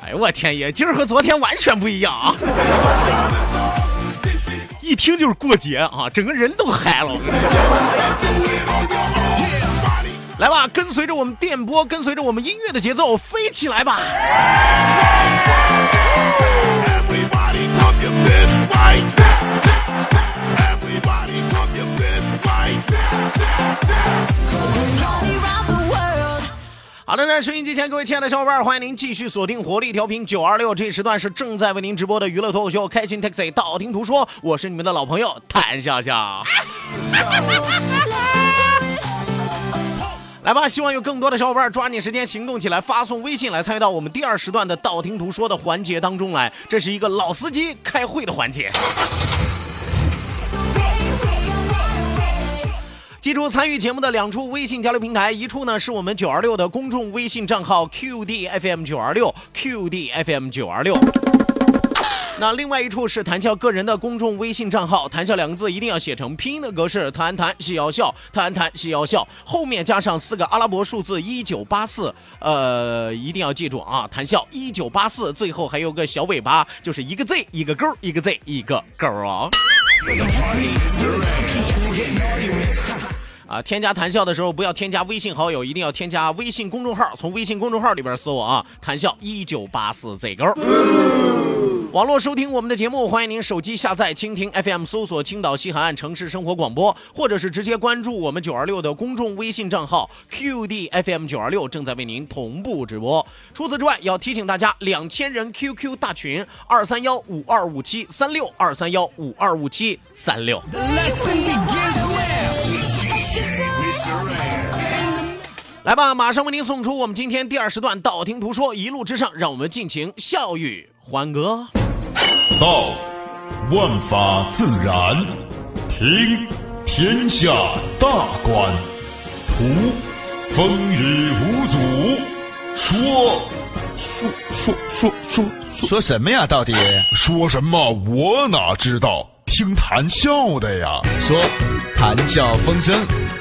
哎呦我天爷，今儿和昨天完全不一样啊！一听就是过节啊，整个人都嗨了。来吧，跟随着我们电波，跟随着我们音乐的节奏，飞起来吧！好的呢，收音机前各位亲爱的小伙伴，欢迎您继续锁定活力调频九二六，这一时段是正在为您直播的娱乐脱口秀《开心 Taxi》，道听途说，我是你们的老朋友谭笑笑。来吧，希望有更多的小伙伴抓紧时间行动起来，发送微信来参与到我们第二时段的道听途说的环节当中来。这是一个老司机开会的环节。记住参与节目的两处微信交流平台，一处呢是我们九二六的公众微信账号 QDFM 九二六 QDFM 九二六。那另外一处是谭笑个人的公众微信账号，谭笑两个字一定要写成拼音的格式，谈谈是要笑，谈谈是要笑，后面加上四个阿拉伯数字一九八四，呃，一定要记住啊，谈笑一九八四，最后还有个小尾巴，就是一个 Z 一个勾，一个 Z 一个勾啊。啊，添加谈笑的时候不要添加微信好友，一定要添加微信公众号，从微信公众号里边搜我啊，谈笑一九八四 Z 勾。网络收听我们的节目，欢迎您手机下载蜻蜓 FM，搜索青岛西海岸城市生活广播，或者是直接关注我们九二六的公众微信账号 QDFM 九二六，正在为您同步直播。除此之外，要提醒大家，两千人 QQ 大群二三幺五二五七三六二三幺五二五七三六。来吧，马上为您送出我们今天第二时段道听途说，一路之上，让我们尽情笑语欢歌。道，万法自然；听，天下大观；图，风雨无阻；说，说说说说说什么呀？到底说什么？我哪知道？听谈笑的呀。说谈笑风生，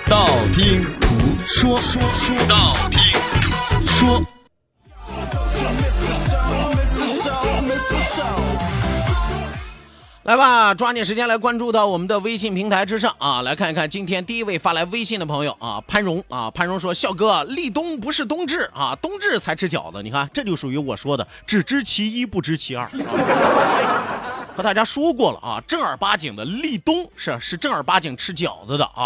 道听途说，说说道听途说。来吧，抓紧时间来关注到我们的微信平台之上啊！来看一看今天第一位发来微信的朋友啊，潘荣啊，潘荣说：“笑哥，立冬不是冬至啊，冬至才吃饺子。你看，这就属于我说的只知其一不知其二。”和大家说过了啊，正儿八经的立冬是是正儿八经吃饺子的啊。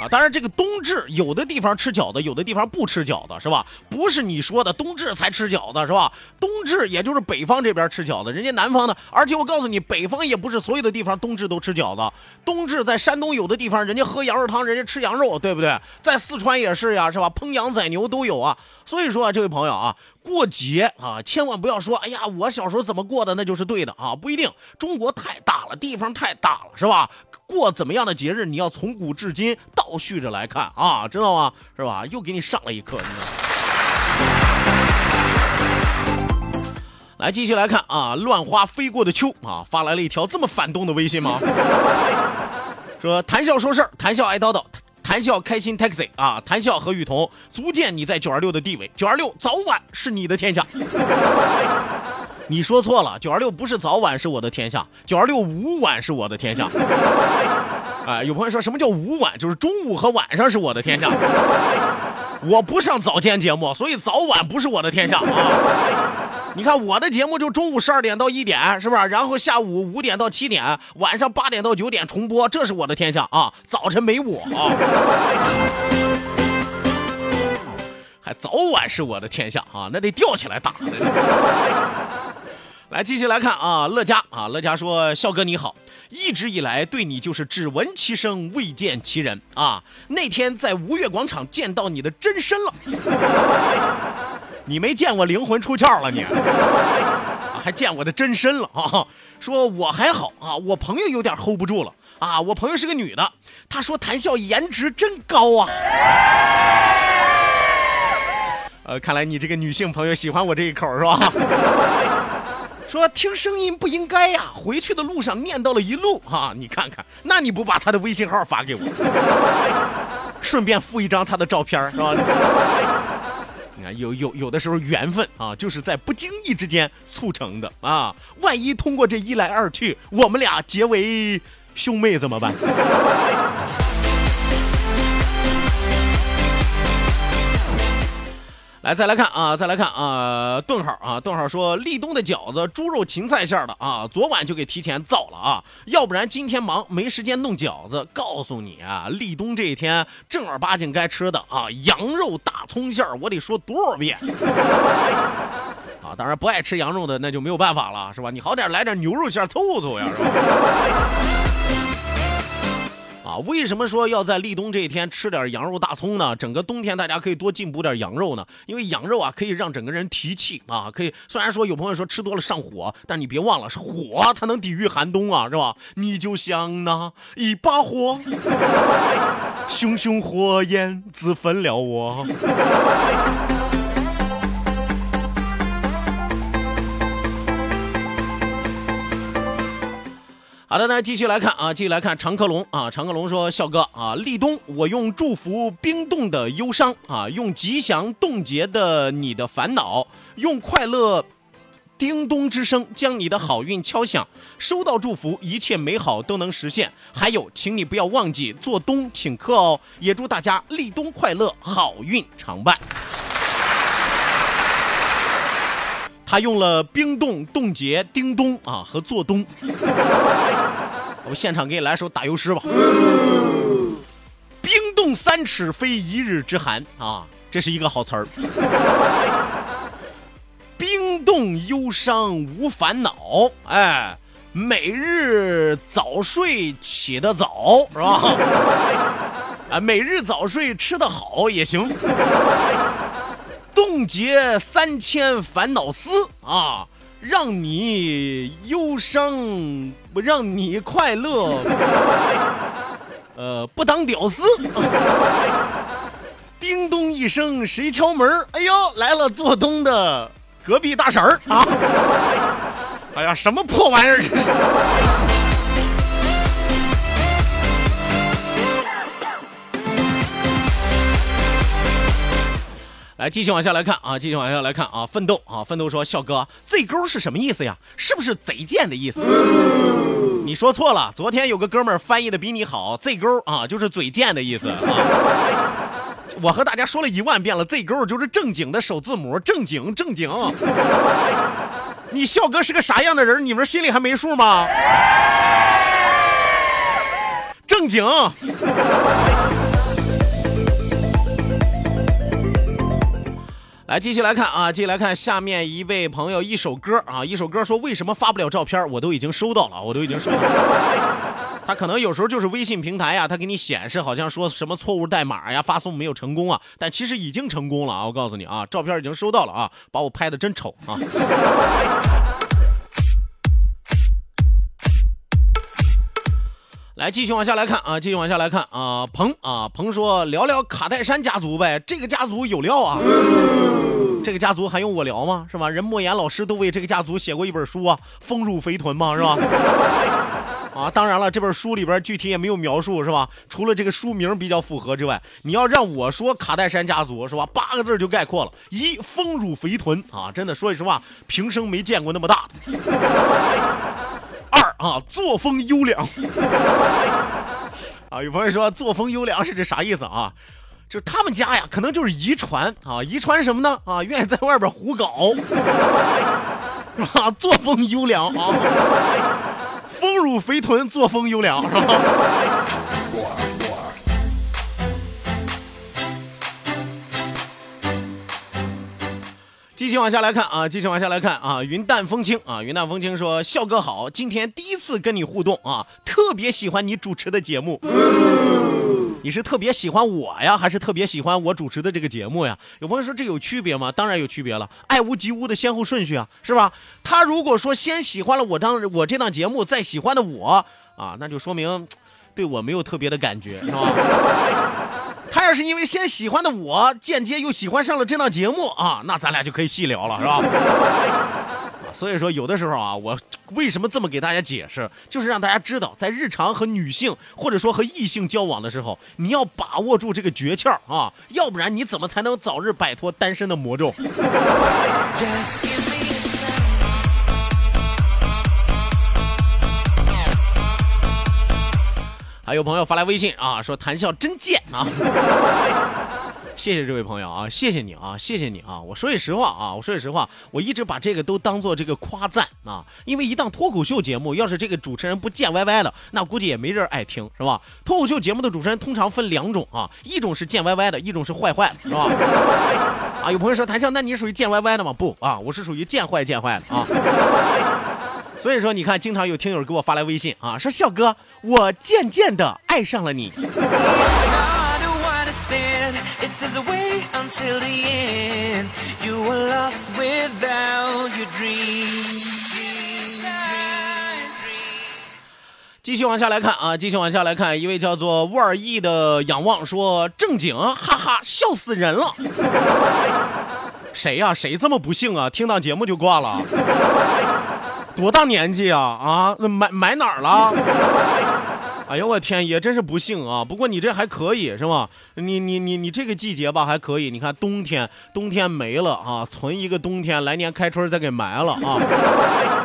啊，当然这个冬至有的地方吃饺子，有的地方不吃饺子，是吧？不是你说的冬至才吃饺子，是吧？冬至也就是北方这边吃饺子，人家南方的，而且我告诉你，北方也不是所有的地方冬至都吃饺子。冬至在山东有的地方，人家喝羊肉汤，人家吃羊肉，对不对？在四川也是呀，是吧？烹羊宰牛都有啊。所以说啊，这位朋友啊，过节啊，千万不要说，哎呀，我小时候怎么过的，那就是对的啊，不一定。中国太大了，地方太大了，是吧？过怎么样的节日，你要从古至今倒叙着来看啊，知道吗？是吧？又给你上了一课，你知道吗？来，继续来看啊，乱花飞过的秋啊，发来了一条这么反动的微信吗？说谈笑说事儿，谈笑爱叨叨。谈笑开心 taxi 啊，谈笑和雨桐足见你在九二六的地位，九二六早晚是你的天下。你说错了，九二六不是早晚是我的天下，九二六午晚是我的天下。啊、有朋友说什么叫午晚？就是中午和晚上是我的天下。我不上早间节目，所以早晚不是我的天下啊。你看我的节目就中午十二点到一点，是不是？然后下午五点到七点，晚上八点到九点重播，这是我的天下啊！早晨没我啊，还早晚是我的天下啊，那得吊起来打。来，继续来看啊，乐嘉啊，乐嘉说：“笑哥你好，一直以来对你就是只闻其声未见其人啊。那天在吴越广场见到你的真身了，你没见我灵魂出窍了你，还见我的真身了啊？说我还好啊，我朋友有点 hold 不住了啊。我朋友是个女的，她说谈笑颜值真高啊。”呃，看来你这个女性朋友喜欢我这一口是吧？说听声音不应该呀，回去的路上念叨了一路哈、你看看，那你不把他的微信号发给我，顺便附一张他的照片是吧？你看，有有有的时候缘分啊，就是在不经意之间促成的啊。万一通过这一来二去，我们俩结为兄妹怎么办？来，再来看啊，再来看啊，顿号啊，顿号说立冬的饺子猪肉芹菜馅的啊，昨晚就给提前造了啊，要不然今天忙没时间弄饺子。告诉你啊，立冬这一天正儿八经该吃的啊，羊肉大葱馅儿，我得说多少遍 啊！当然不爱吃羊肉的那就没有办法了，是吧？你好点来点牛肉馅凑凑呀，是吧？啊，为什么说要在立冬这一天吃点羊肉大葱呢？整个冬天大家可以多进补点羊肉呢，因为羊肉啊可以让整个人提气啊，可以。虽然说有朋友说吃多了上火，但你别忘了是火，它能抵御寒冬啊，是吧？你就像那一把火，熊熊火焰自焚了我。好的，那继续来看啊，继续来看常克龙啊。常克龙说：“笑哥啊，立冬我用祝福冰冻的忧伤啊，用吉祥冻结的你的烦恼，用快乐叮咚之声将你的好运敲响。收到祝福，一切美好都能实现。还有，请你不要忘记做冬请客哦。也祝大家立冬快乐，好运常伴。”他用了冰冻、冻结、叮咚啊和做冬。我现场给你来首打油诗吧。冰冻三尺非一日之寒啊，这是一个好词儿。冰冻忧伤无烦恼，哎，每日早睡起得早是吧？啊，每日早睡吃得好也行。冻结三千烦恼丝啊，让你忧伤，不让你快乐，呃，不当屌丝。叮咚一声，谁敲门？哎呦，来了做东的隔壁大婶儿啊！哎呀，什么破玩意儿这是？来，继续往下来看啊，继续往下来看啊，奋斗啊，奋斗说，笑哥，Z 勾是什么意思呀？是不是贼贱的意思？你说错了，昨天有个哥们儿翻译的比你好，Z 勾啊，就是嘴贱的意思啊。我和大家说了一万遍了，Z 勾就是正经的首字母，正经正经。你笑哥是个啥样的人？你们心里还没数吗？正经。来，继续来看啊，继续来看下面一位朋友一首歌啊，一首歌说为什么发不了照片，我都已经收到了，我都已经收到了。他可能有时候就是微信平台呀，他给你显示好像说什么错误代码呀，发送没有成功啊，但其实已经成功了啊！我告诉你啊，照片已经收到了啊，把我拍的真丑啊。来，继续往下来看啊，继续往下来看啊，鹏啊，鹏说聊聊卡戴珊家族呗，这个家族有料啊，这个家族还用我聊吗？是吧？人莫言老师都为这个家族写过一本书啊，《丰乳肥臀》嘛，是吧？啊，当然了，这本书里边具体也没有描述，是吧？除了这个书名比较符合之外，你要让我说卡戴珊家族，是吧？八个字就概括了：一丰乳肥臀啊，真的，说句实话，平生没见过那么大的。二啊，作风优良。啊，有朋友说作风优良是指啥意思啊？就他们家呀，可能就是遗传啊，遗传什么呢？啊，愿意在外边胡搞，是吧？作风优良啊，丰乳肥臀，作风优良，是吧？继续往下来看啊，继续往下来看啊，云淡风轻啊，云淡风轻说：“笑哥好，今天第一次跟你互动啊，特别喜欢你主持的节目。你是特别喜欢我呀，还是特别喜欢我主持的这个节目呀？有朋友说这有区别吗？当然有区别了，爱屋及乌的先后顺序啊，是吧？他如果说先喜欢了我当我这档节目，再喜欢的我啊，那就说明对我没有特别的感觉，是吧？他要是因为先喜欢的我，间接又喜欢上了这档节目啊，那咱俩就可以细聊了，是吧？所以说，有的时候啊，我为什么这么给大家解释，就是让大家知道，在日常和女性或者说和异性交往的时候，你要把握住这个诀窍啊，要不然你怎么才能早日摆脱单身的魔咒？还有朋友发来微信啊，说谈笑真贱啊！谢谢这位朋友啊，谢谢你啊，谢谢你啊！我说句实话啊，我说句实话，我一直把这个都当做这个夸赞啊，因为一档脱口秀节目，要是这个主持人不贱歪歪的，那估计也没人爱听，是吧？脱口秀节目的主持人通常分两种啊，一种是贱歪歪的，一种是坏坏的，是吧？啊，有朋友说谈笑，那你属于贱歪歪的吗？不啊，我是属于贱坏贱坏的啊。所以说，你看，经常有听友给我发来微信啊，说笑哥，我渐渐的爱上了你。继续往下来看啊，继续往下来看，一位叫做沃尔义的仰望说正经，哈哈，笑死人了。谁呀？谁这么不幸啊？听到节目就挂了？多大年纪啊？啊，那买买哪儿了？哎呦我天，也真是不幸啊！不过你这还可以是吧？你你你你这个季节吧还可以。你看冬天，冬天没了啊，存一个冬天，来年开春再给埋了啊。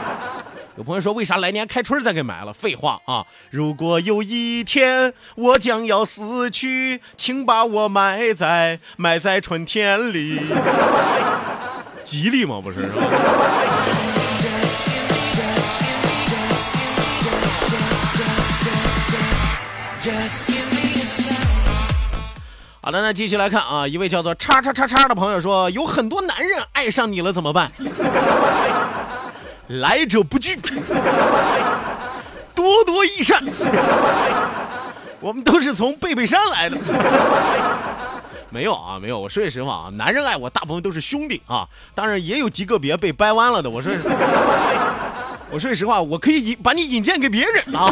有朋友说，为啥来年开春再给埋了？废话啊！如果有一天我将要死去，请把我埋在埋在春天里，吉利吗？不是是吧？好的，那继续来看啊，一位叫做叉叉叉叉的朋友说，有很多男人爱上你了怎么办？来者不拒，多多益善。我们都是从贝贝山来的。没有啊，没有。我说句实话啊，男人爱我大部分都是兄弟啊，当然也有极个别被掰弯了的。我说，我说句实话，我可以引把你引荐给别人啊。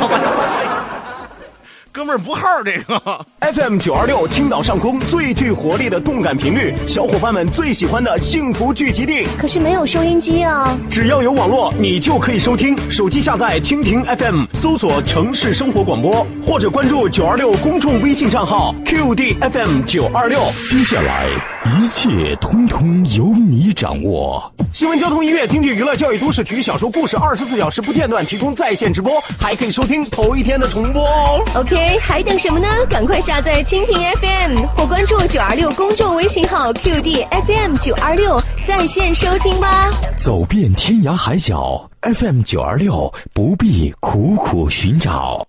哥们儿不号这个 FM 九二六青岛上空最具活力的动感频率，小伙伴们最喜欢的幸福聚集地。可是没有收音机啊！只要有网络，你就可以收听。手机下载蜻蜓 FM，搜索城市生活广播，或者关注九二六公众微信账号 QD FM 九二六。接下来一切通通由你掌握。新闻、交通、音乐、经济、娱乐、教育、都市、体育、小说、故事，二十四小时不间断提供在线直播，还可以收听头一天的重播哦。OK，还等什么呢？赶快下载蜻蜓 FM 或关注九二六公众微信号 QD FM 九二六，在线收听吧。走遍天涯海角，FM 九二六不必苦苦寻找。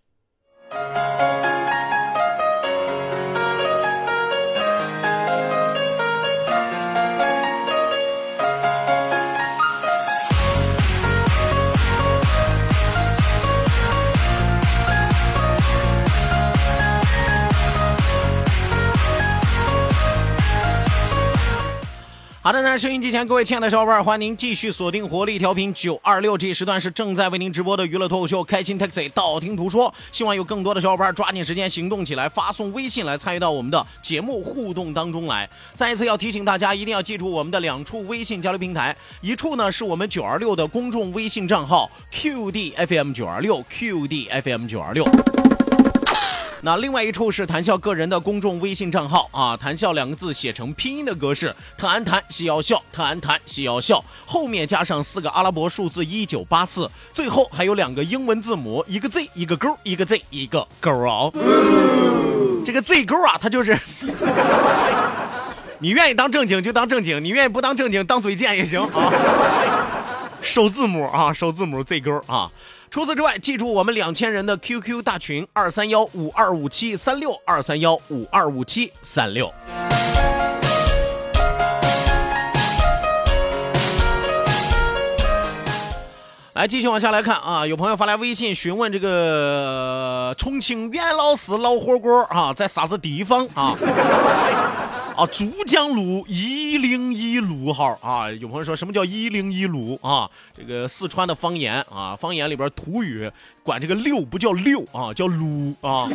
好的，那收音机前各位亲爱的小伙伴，欢迎您继续锁定活力调频九二六，这一时段是正在为您直播的娱乐脱口秀《开心 Taxi》，道听途说。希望有更多的小伙伴抓紧时间行动起来，发送微信来参与到我们的节目互动当中来。再一次要提醒大家，一定要记住我们的两处微信交流平台，一处呢是我们九二六的公众微信账号 QDFM 九二六 QDFM 九二六。那另外一处是谈笑个人的公众微信账号啊，谈笑两个字写成拼音的格式，谈谈西要笑，谈谈西要笑，后面加上四个阿拉伯数字一九八四，最后还有两个英文字母，一个 Z 一个勾，一个 Z 一个勾啊。这个 Z 勾啊，它就是，你愿意当正经就当正经，你愿意不当正经当嘴贱也行啊。首字母啊，首字母 Z 勾啊。除此之外，记住我们两千人的 QQ 大群二三幺五二五七三六二三幺五二五七三六。来，继续往下来看啊，有朋友发来微信询问这个重庆袁老师老火锅啊，在啥子地方啊？啊，珠江路一零一路号啊！有朋友说什么叫一零一路啊？这个四川的方言啊，方言里边土语管这个六不叫六啊，叫路啊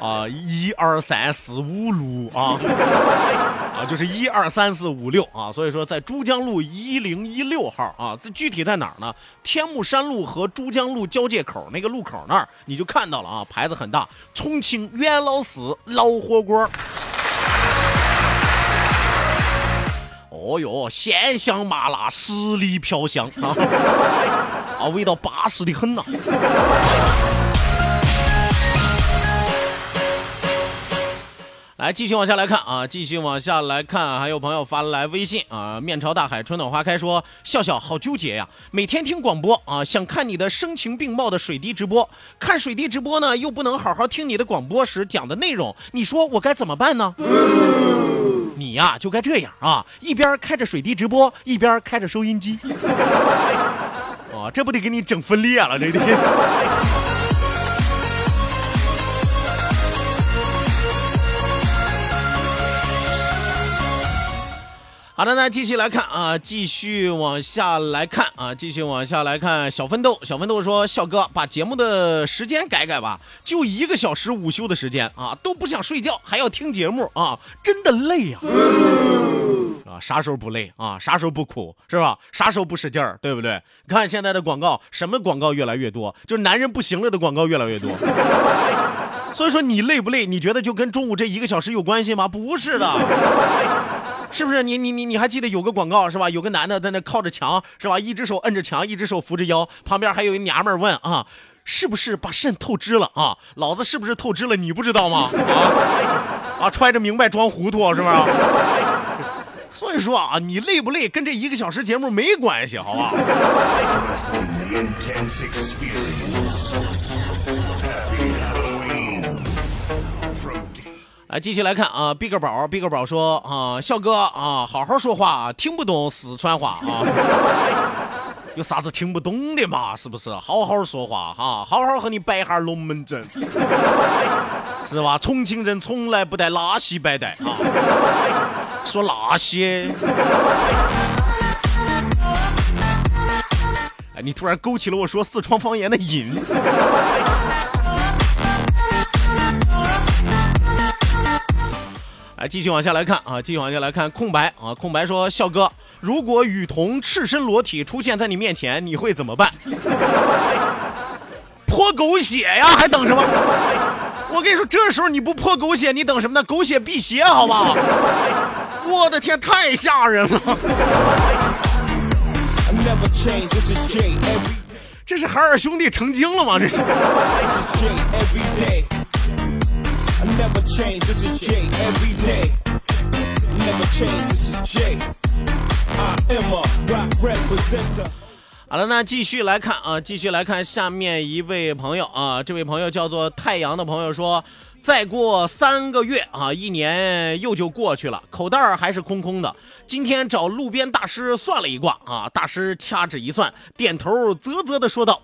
啊，一二三四五六啊啊，就是一二三四五六啊。所以说，在珠江路一零一六号啊，这具体在哪儿呢？天目山路和珠江路交界口那个路口那儿，你就看到了啊，牌子很大，重庆袁老师老火锅。哦哟，鲜香麻辣，十里飘香啊！啊，味道巴适的很呐。来，继续往下来看啊，继续往下来看，还有朋友发来微信啊，面朝大海，春暖花开，说笑笑好纠结呀，每天听广播啊，想看你的声情并茂的水滴直播，看水滴直播呢，又不能好好听你的广播时讲的内容，你说我该怎么办呢？你呀，就该这样啊，一边开着水滴直播，一边开着收音机，啊，这不得给你整分裂了，这得。好的，那继续来看啊，继续往下来看啊，继续往下来看。小奋斗，小奋斗说：“笑哥，把节目的时间改改吧，就一个小时午休的时间啊，都不想睡觉，还要听节目啊，真的累呀！啊，啥时候不累啊？啥时候不苦是吧？啥时候不使劲儿，对不对？看现在的广告，什么广告越来越多，就是男人不行了的广告越来越多。所以说你累不累？你觉得就跟中午这一个小时有关系吗？不是的。”是不是你你你你还记得有个广告是吧？有个男的在那靠着墙是吧？一只手摁着墙，一只手扶着腰，旁边还有一娘们问啊，是不是把肾透支了啊？老子是不是透支了？你不知道吗？啊 啊，揣着明白装糊涂是不是？所以说啊，你累不累跟这一个小时节目没关系，好吧？来，继续来看啊，Big 宝，Big 宝说啊，笑哥啊，好好说话，听不懂四川话啊，有啥子听不懂的嘛？是不是？好好说话哈，好好和你摆下龙门阵，是吧？重庆人从来不带拉稀摆带啊，说那些。哎，你突然勾起了我说四川方言的瘾。来，继续往下来看啊，继续往下来看，空白啊，空白说，笑哥，如果雨桐赤身裸体出现在你面前，你会怎么办？泼狗血呀，还等什么？我跟你说，这时候你不泼狗血，你等什么呢？狗血辟邪，好吧？我的天，太吓人了！这是海尔兄弟成精了吗？这是。Never change. This is J every day. Never change. This is J. I am a rock representer. 好了，那继续来看啊，继续来看下面一位朋友啊，这位朋友叫做太阳的朋友说，再过三个月啊，一年又就过去了，口袋还是空空的。今天找路边大师算了一卦啊，大师掐指一算，点头啧啧的说道。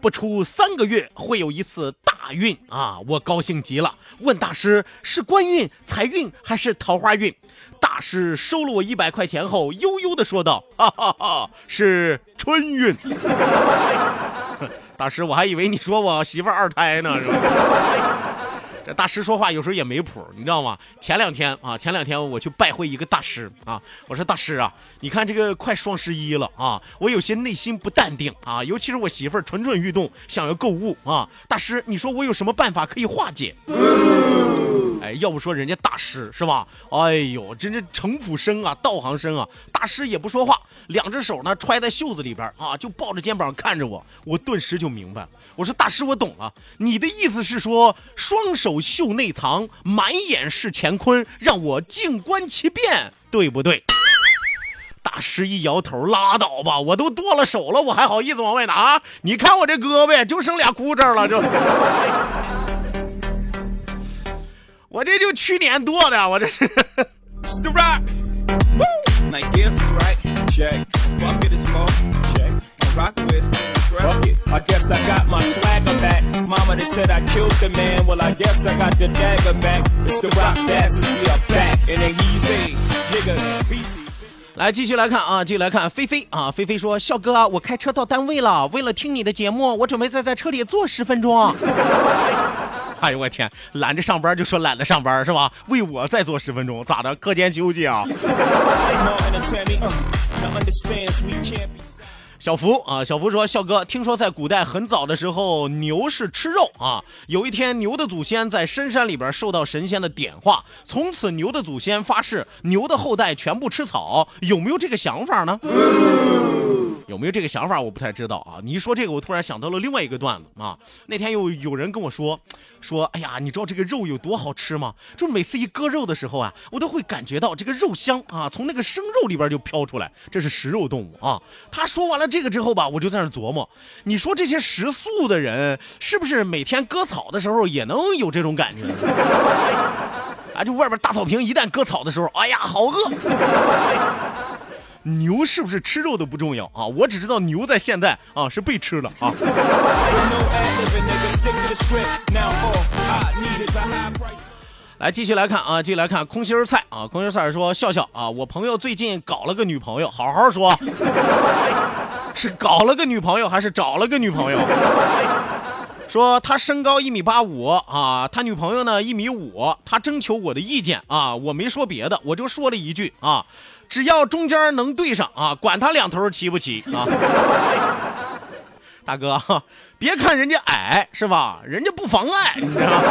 不出三个月会有一次大运啊！我高兴极了，问大师是官运、财运还是桃花运？大师收了我一百块钱后，悠悠的说道：“哈哈哈，是春运。”大师，我还以为你说我媳妇二胎呢，是吧？大师说话有时候也没谱，你知道吗？前两天啊，前两天我去拜会一个大师啊，我说大师啊，你看这个快双十一了啊，我有些内心不淡定啊，尤其是我媳妇儿蠢蠢欲动，想要购物啊，大师，你说我有什么办法可以化解？哎，要不说人家大师是吧？哎呦，真是城府深啊，道行深啊！大师也不说话，两只手呢揣在袖子里边啊，就抱着肩膀看着我，我顿时就明白了。我说大师，我懂了，你的意思是说，双手袖内藏，满眼是乾坤，让我静观其变，对不对？大师一摇头，拉倒吧，我都剁了手了，我还好意思往外拿？你看我这胳膊就剩俩骨折了，就。我这就去年做的，我这是。来继续来看啊，继续来看菲菲啊，菲菲说，笑哥，我开车到单位了，为了听你的节目，我准备再在车里坐十分钟。哎呦我天，懒着上班就说懒得上班是吧？为我再坐十分钟，咋的？课间休息啊？小福啊，小福说：“笑哥，听说在古代很早的时候，牛是吃肉啊。有一天，牛的祖先在深山里边受到神仙的点化，从此牛的祖先发誓，牛的后代全部吃草。有没有这个想法呢？有没有这个想法？我不太知道啊。你一说这个，我突然想到了另外一个段子啊。那天有有人跟我说，说，哎呀，你知道这个肉有多好吃吗？就是每次一割肉的时候啊，我都会感觉到这个肉香啊，从那个生肉里边就飘出来。这是食肉动物啊。他说完了这个之后吧，我就在那琢磨，你说这些食素的人是不是每天割草的时候也能有这种感觉？啊，就外边大草坪一旦割草的时候，哎呀，好饿。牛是不是吃肉都不重要啊，我只知道牛在现在啊是被吃了啊。来继续来看啊，继续来看空心菜啊，空心菜说笑笑啊，我朋友最近搞了个女朋友，好好说，是搞了个女朋友还是找了个女朋友？说他身高一米八五啊，他女朋友呢一米五，他征求我的意见啊，我没说别的，我就说了一句啊，只要中间能对上啊，管他两头齐不齐啊。大哥，别看人家矮是吧？人家不妨碍，你知道吗？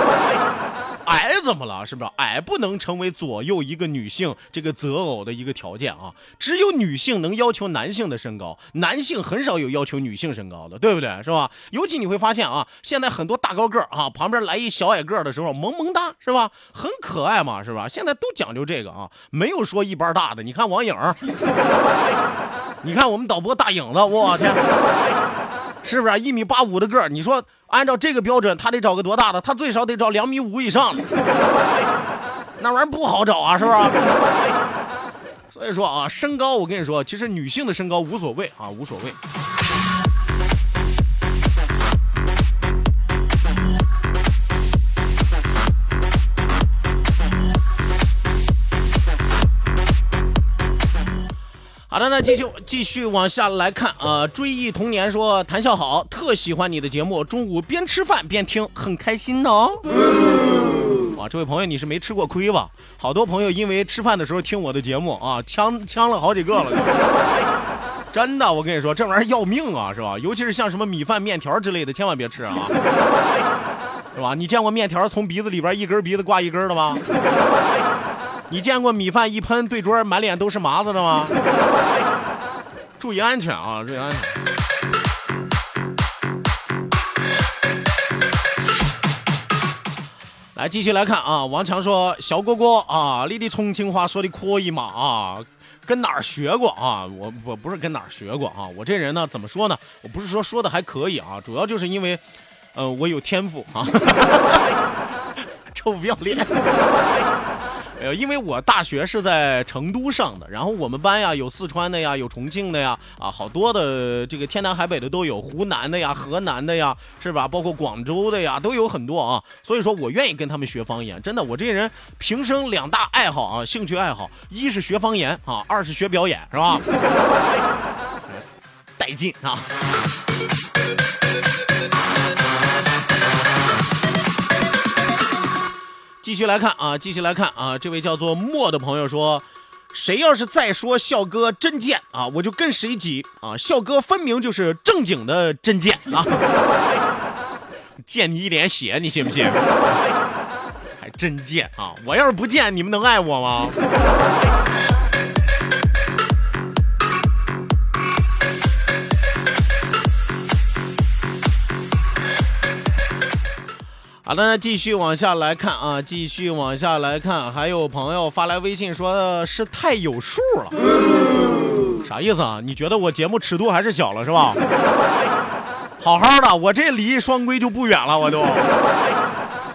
矮怎么了？是不是？矮不能成为左右一个女性这个择偶的一个条件啊！只有女性能要求男性的身高，男性很少有要求女性身高的，对不对？是吧？尤其你会发现啊，现在很多大高个儿啊，旁边来一小矮个儿的时候，萌萌哒，是吧？很可爱嘛，是吧？现在都讲究这个啊，没有说一般大的。你看王颖，你看我们导播大影子，我天！是不是一米八五的个儿？你说按照这个标准，他得找个多大的？他最少得找两米五以上的，那玩意儿不好找啊，是不是？所以说啊，身高我跟你说，其实女性的身高无所谓啊，无所谓。好的，那继续继续往下来看啊、追忆童年说谭笑好，特喜欢你的节目，中午边吃饭边听，很开心呢、哦。哇，这位朋友你是没吃过亏吧？好多朋友因为吃饭的时候听我的节目啊，呛呛了好几个了。真的，我跟你说，这玩意儿要命啊，是吧？尤其是像什么米饭、面条之类的，千万别吃啊，是吧？你见过面条从鼻子里边一根鼻子挂一根的吗？你见过米饭一喷对桌满脸都是麻子的吗？注意安全啊！注意安全。来，继续来看啊！王强说：“小蝈蝈啊，你的重庆话说的可以嘛啊？跟哪儿学过啊？我我不是跟哪儿学过啊？我这人呢，怎么说呢？我不是说说的还可以啊，主要就是因为，呃，我有天赋啊。臭不要脸！呃，因为我大学是在成都上的，然后我们班呀有四川的呀，有重庆的呀，啊，好多的这个天南海北的都有，湖南的呀，河南的呀，是吧？包括广州的呀，都有很多啊。所以说我愿意跟他们学方言，真的，我这人平生两大爱好啊，兴趣爱好，一是学方言啊，二是学表演，是吧？带劲啊！继续来看啊，继续来看啊，这位叫做莫的朋友说，谁要是再说笑哥真贱啊，我就跟谁急啊！笑哥分明就是正经的真贱啊，溅你一脸血，你信不信？还真贱啊！我要是不贱，你们能爱我吗？好的，继续往下来看啊，继续往下来看，还有朋友发来微信说是太有数了，啥意思啊？你觉得我节目尺度还是小了是吧？好好的，我这离双规就不远了，我都。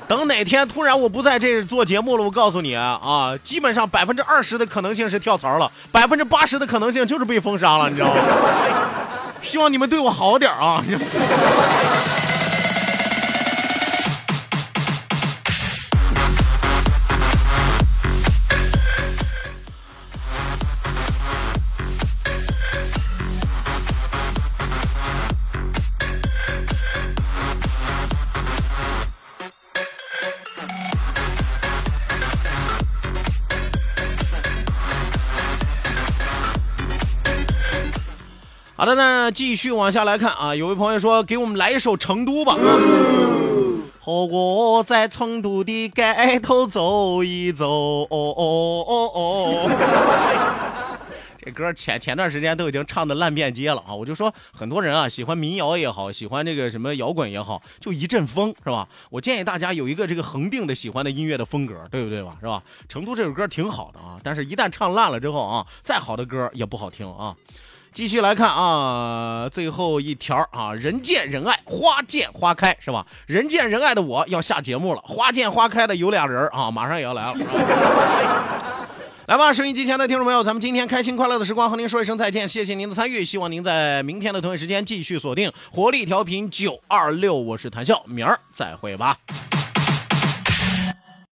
等哪天突然我不在这做节目了，我告诉你啊，基本上百分之二十的可能性是跳槽了，百分之八十的可能性就是被封杀了，你知道吗？希望你们对我好点啊。的，那继续往下来看啊，有位朋友说给我们来一首《成都》吧。和我在成都的街头走一走，哦哦哦哦。这歌前前段时间都已经唱的烂遍街了啊！我就说很多人啊喜欢民谣也好，喜欢这个什么摇滚也好，就一阵风是吧？我建议大家有一个这个恒定的喜欢的音乐的风格，对不对吧？是吧？成都这首歌挺好的啊，但是一旦唱烂了之后啊，再好的歌也不好听啊。继续来看啊，最后一条啊，人见人爱，花见花开，是吧？人见人爱的我要下节目了，花见花开的有俩人啊，马上也要来了。来吧，收音机前的听众朋友，咱们今天开心快乐的时光和您说一声再见，谢谢您的参与，希望您在明天的同一时间继续锁定活力调频九二六，我是谭笑，明儿再会吧。